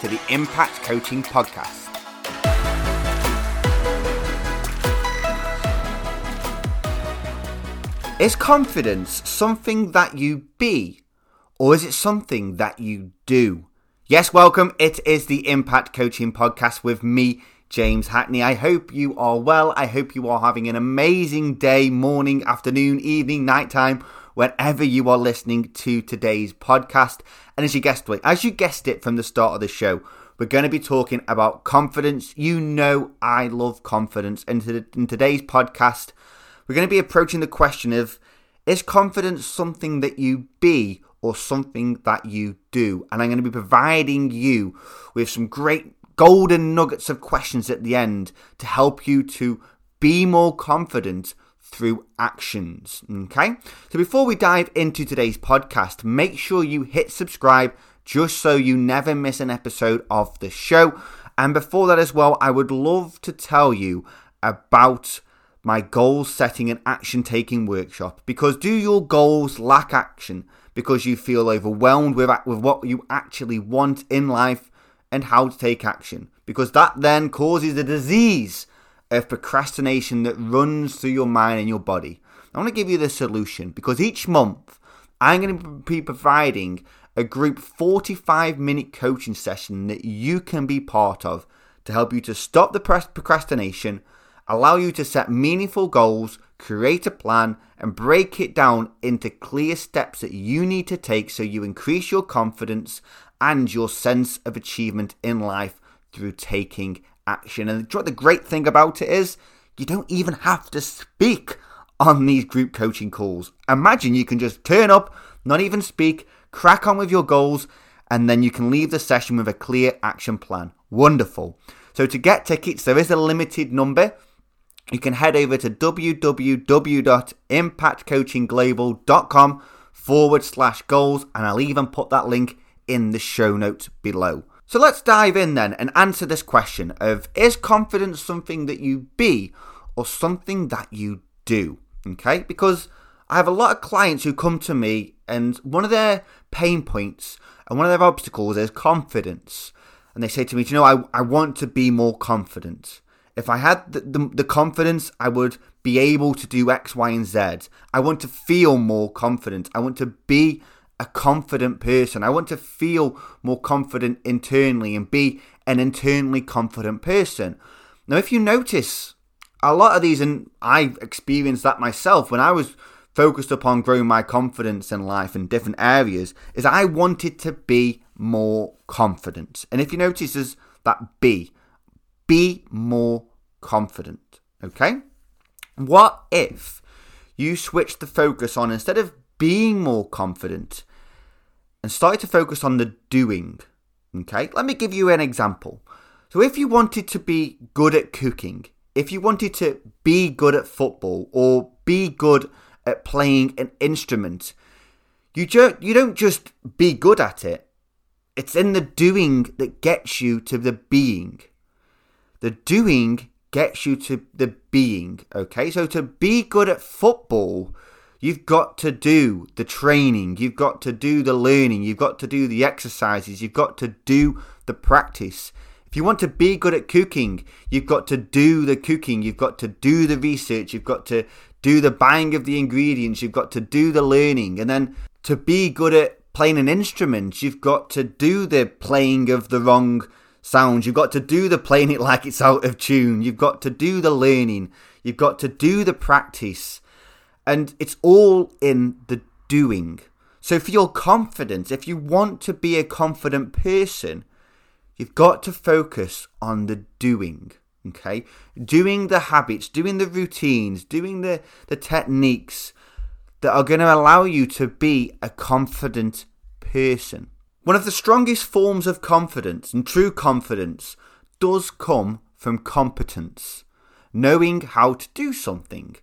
to the Impact Coaching Podcast. Is confidence something that you be, or is it something that you do? Yes, welcome. It is the Impact Coaching Podcast with me, James Hackney. I hope you are well. I hope you are having an amazing day, morning, afternoon, evening, nighttime whenever you are listening to today's podcast. And as you guessed it, as you guessed it from the start of the show, we're going to be talking about confidence. You know, I love confidence. And in today's podcast, we're going to be approaching the question of is confidence something that you be or something that you do? And I'm going to be providing you with some great golden nuggets of questions at the end to help you to be more confident through actions. Okay? So before we dive into today's podcast, make sure you hit subscribe just so you never miss an episode of the show. And before that, as well, I would love to tell you about my goal setting and action taking workshop because do your goals lack action because you feel overwhelmed with, with what you actually want in life and how to take action? Because that then causes a disease of procrastination that runs through your mind and your body. I want to give you the solution because each month I'm going to be providing a group 45 minute coaching session that you can be part of to help you to stop the procrastination, allow you to set meaningful goals, create a plan, and break it down into clear steps that you need to take so you increase your confidence and your sense of achievement in life through taking action. And the great thing about it is, you don't even have to speak on these group coaching calls. Imagine you can just turn up, not even speak, crack on with your goals, and then you can leave the session with a clear action plan. Wonderful. So to get tickets, there is a limited number. You can head over to www.impactcoachingglobal.com forward slash goals, and I'll even put that link in the show notes below. So let's dive in then and answer this question of is confidence something that you be or something that you do? Okay? Because I have a lot of clients who come to me and one of their pain points and one of their obstacles is confidence. And they say to me, you know, I, I want to be more confident. If I had the, the, the confidence, I would be able to do X, Y, and Z. I want to feel more confident. I want to be a confident person. I want to feel more confident internally and be an internally confident person. Now, if you notice, a lot of these, and I've experienced that myself when I was focused upon growing my confidence in life in different areas, is I wanted to be more confident. And if you notice, there's that be, be more confident. Okay? What if you switch the focus on instead of being more confident, and started to focus on the doing. Okay, let me give you an example. So, if you wanted to be good at cooking, if you wanted to be good at football or be good at playing an instrument, you, ju- you don't just be good at it. It's in the doing that gets you to the being. The doing gets you to the being. Okay, so to be good at football, You've got to do the training, you've got to do the learning, you've got to do the exercises, you've got to do the practice. If you want to be good at cooking, you've got to do the cooking, you've got to do the research, you've got to do the buying of the ingredients, you've got to do the learning. And then to be good at playing an instrument, you've got to do the playing of the wrong sounds, you've got to do the playing it like it's out of tune, you've got to do the learning, you've got to do the practice. And it's all in the doing. So for your confidence, if you want to be a confident person, you've got to focus on the doing. Okay? Doing the habits, doing the routines, doing the, the techniques that are going to allow you to be a confident person. One of the strongest forms of confidence and true confidence does come from competence, knowing how to do something.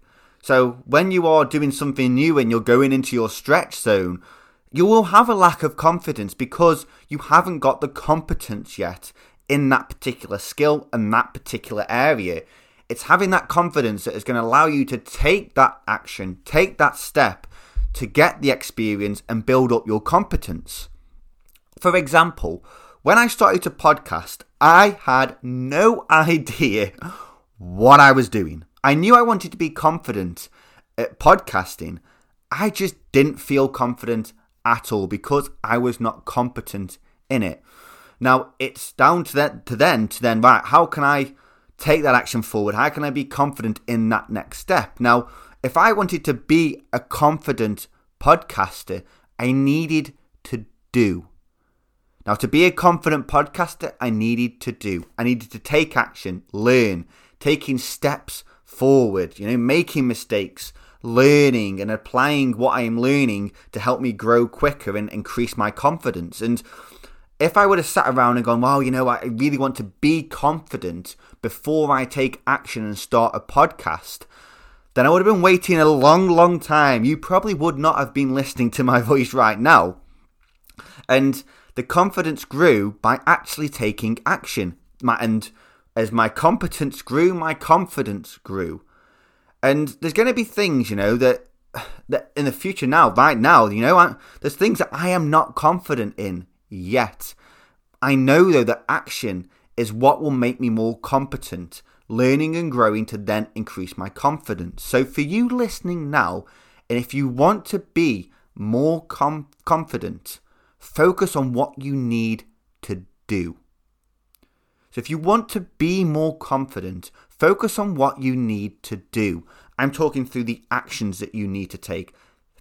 So, when you are doing something new and you're going into your stretch zone, you will have a lack of confidence because you haven't got the competence yet in that particular skill and that particular area. It's having that confidence that is going to allow you to take that action, take that step to get the experience and build up your competence. For example, when I started to podcast, I had no idea what I was doing. I knew I wanted to be confident at podcasting. I just didn't feel confident at all because I was not competent in it. Now it's down to that to then to then right. How can I take that action forward? How can I be confident in that next step? Now, if I wanted to be a confident podcaster, I needed to do. Now, to be a confident podcaster, I needed to do. I needed to take action, learn, taking steps forward, you know, making mistakes, learning and applying what I am learning to help me grow quicker and increase my confidence. And if I would have sat around and gone, well, you know, I really want to be confident before I take action and start a podcast, then I would have been waiting a long, long time. You probably would not have been listening to my voice right now. And the confidence grew by actually taking action. And as my competence grew, my confidence grew. And there's going to be things, you know, that that in the future now, right now, you know, I, there's things that I am not confident in yet. I know though that action is what will make me more competent, learning and growing to then increase my confidence. So for you listening now, and if you want to be more com- confident, focus on what you need to do. So if you want to be more confident, focus on what you need to do. I'm talking through the actions that you need to take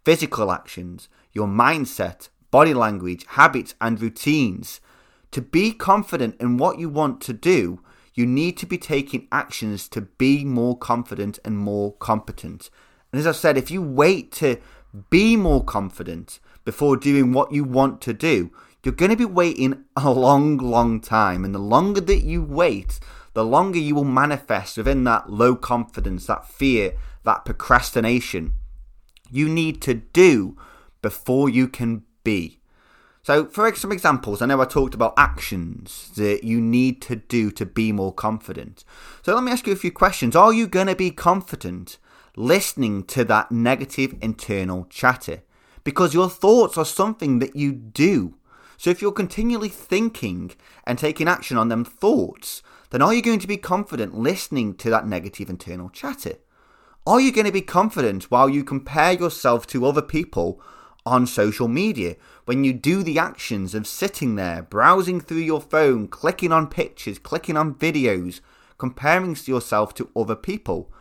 physical actions, your mindset, body language, habits, and routines. To be confident in what you want to do, you need to be taking actions to be more confident and more competent. And as I said, if you wait to be more confident before doing what you want to do, you're going to be waiting a long, long time. And the longer that you wait, the longer you will manifest within that low confidence, that fear, that procrastination. You need to do before you can be. So, for some examples, I know I talked about actions that you need to do to be more confident. So, let me ask you a few questions. Are you going to be confident listening to that negative internal chatter? Because your thoughts are something that you do. So, if you're continually thinking and taking action on them thoughts, then are you going to be confident listening to that negative internal chatter? Are you going to be confident while you compare yourself to other people on social media when you do the actions of sitting there, browsing through your phone, clicking on pictures, clicking on videos, comparing yourself to other people?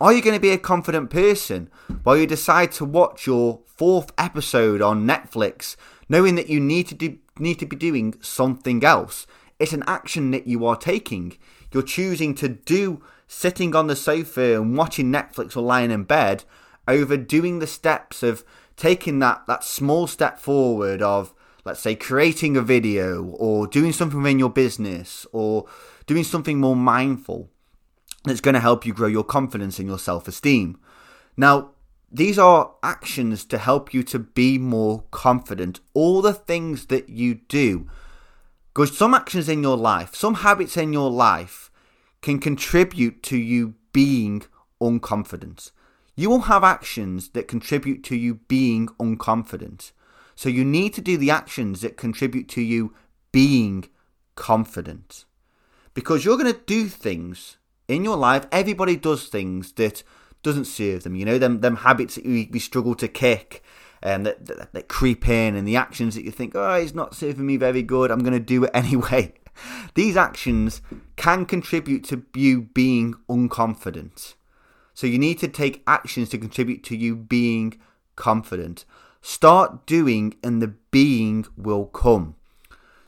Are you going to be a confident person while you decide to watch your fourth episode on Netflix, knowing that you need to do, need to be doing something else? It's an action that you are taking. You're choosing to do sitting on the sofa and watching Netflix or lying in bed over doing the steps of taking that, that small step forward of, let's say, creating a video or doing something in your business or doing something more mindful that's going to help you grow your confidence and your self esteem. Now, these are actions to help you to be more confident. All the things that you do. Because some actions in your life, some habits in your life can contribute to you being unconfident. You will have actions that contribute to you being unconfident. So you need to do the actions that contribute to you being confident. Because you're going to do things in your life, everybody does things that doesn't serve them. You know, them them habits that we, we struggle to kick and that, that, that creep in and the actions that you think, oh, it's not serving me very good, I'm going to do it anyway. These actions can contribute to you being unconfident. So you need to take actions to contribute to you being confident. Start doing and the being will come.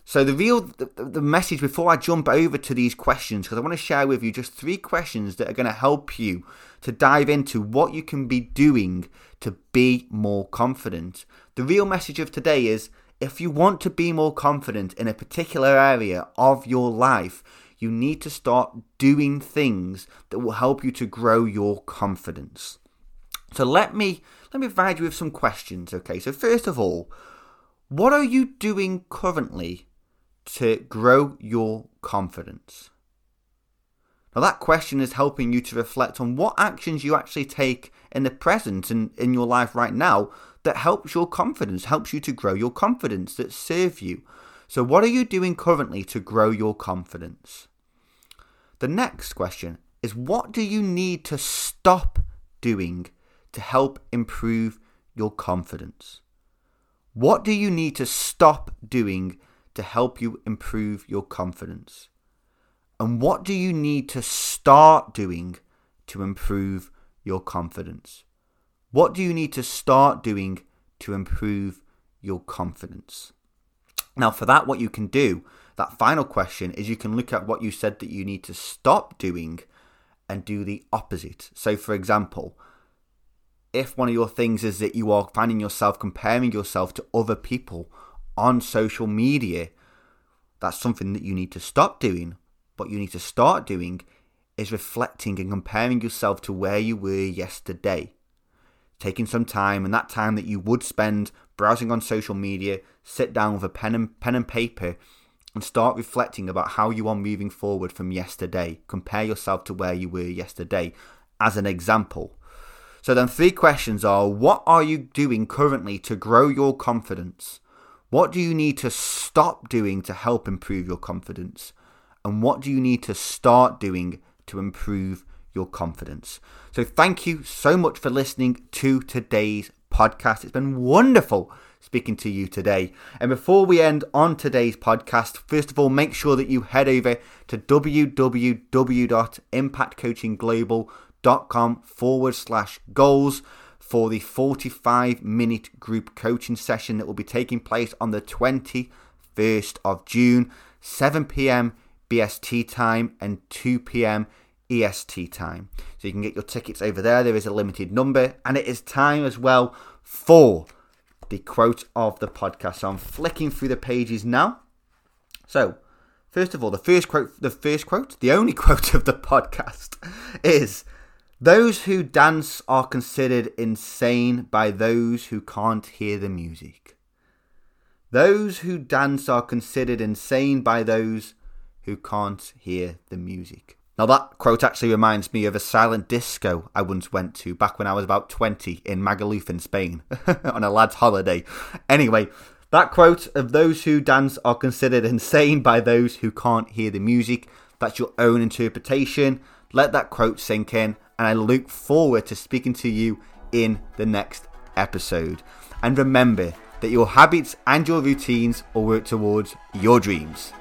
So the real the, the message before I jump over to these questions because I want to share with you just three questions that are going to help you to dive into what you can be doing to be more confident. The real message of today is if you want to be more confident in a particular area of your life, you need to start doing things that will help you to grow your confidence. So let me let me provide you with some questions, okay? So first of all, what are you doing currently to grow your confidence? Now, that question is helping you to reflect on what actions you actually take in the present and in your life right now that helps your confidence, helps you to grow your confidence, that serve you. So, what are you doing currently to grow your confidence? The next question is what do you need to stop doing to help improve your confidence? What do you need to stop doing to help you improve your confidence? And what do you need to start doing to improve your confidence? What do you need to start doing to improve your confidence? Now, for that, what you can do, that final question, is you can look at what you said that you need to stop doing and do the opposite. So, for example, if one of your things is that you are finding yourself comparing yourself to other people on social media, that's something that you need to stop doing what you need to start doing is reflecting and comparing yourself to where you were yesterday. Taking some time and that time that you would spend browsing on social media, sit down with a pen and pen and paper and start reflecting about how you are moving forward from yesterday. Compare yourself to where you were yesterday as an example. So then three questions are what are you doing currently to grow your confidence? What do you need to stop doing to help improve your confidence? and what do you need to start doing to improve your confidence. So, thank you so much for listening to today's podcast. It's been wonderful speaking to you today. And before we end on today's podcast, first of all, make sure that you head over to www.impactcoachingglobal.com forward slash goals for the 45 minute group coaching session that will be taking place on the 21st of June, 7 p.m. BST time and 2 p.m. EST time. So you can get your tickets over there. There is a limited number, and it is time as well for the quote of the podcast. So I'm flicking through the pages now. So, first of all, the first quote, the first quote, the only quote of the podcast is those who dance are considered insane by those who can't hear the music. Those who dance are considered insane by those who can't hear the music. Now, that quote actually reminds me of a silent disco I once went to back when I was about 20 in Magaluf in Spain on a lad's holiday. Anyway, that quote of those who dance are considered insane by those who can't hear the music. That's your own interpretation. Let that quote sink in, and I look forward to speaking to you in the next episode. And remember that your habits and your routines will work towards your dreams.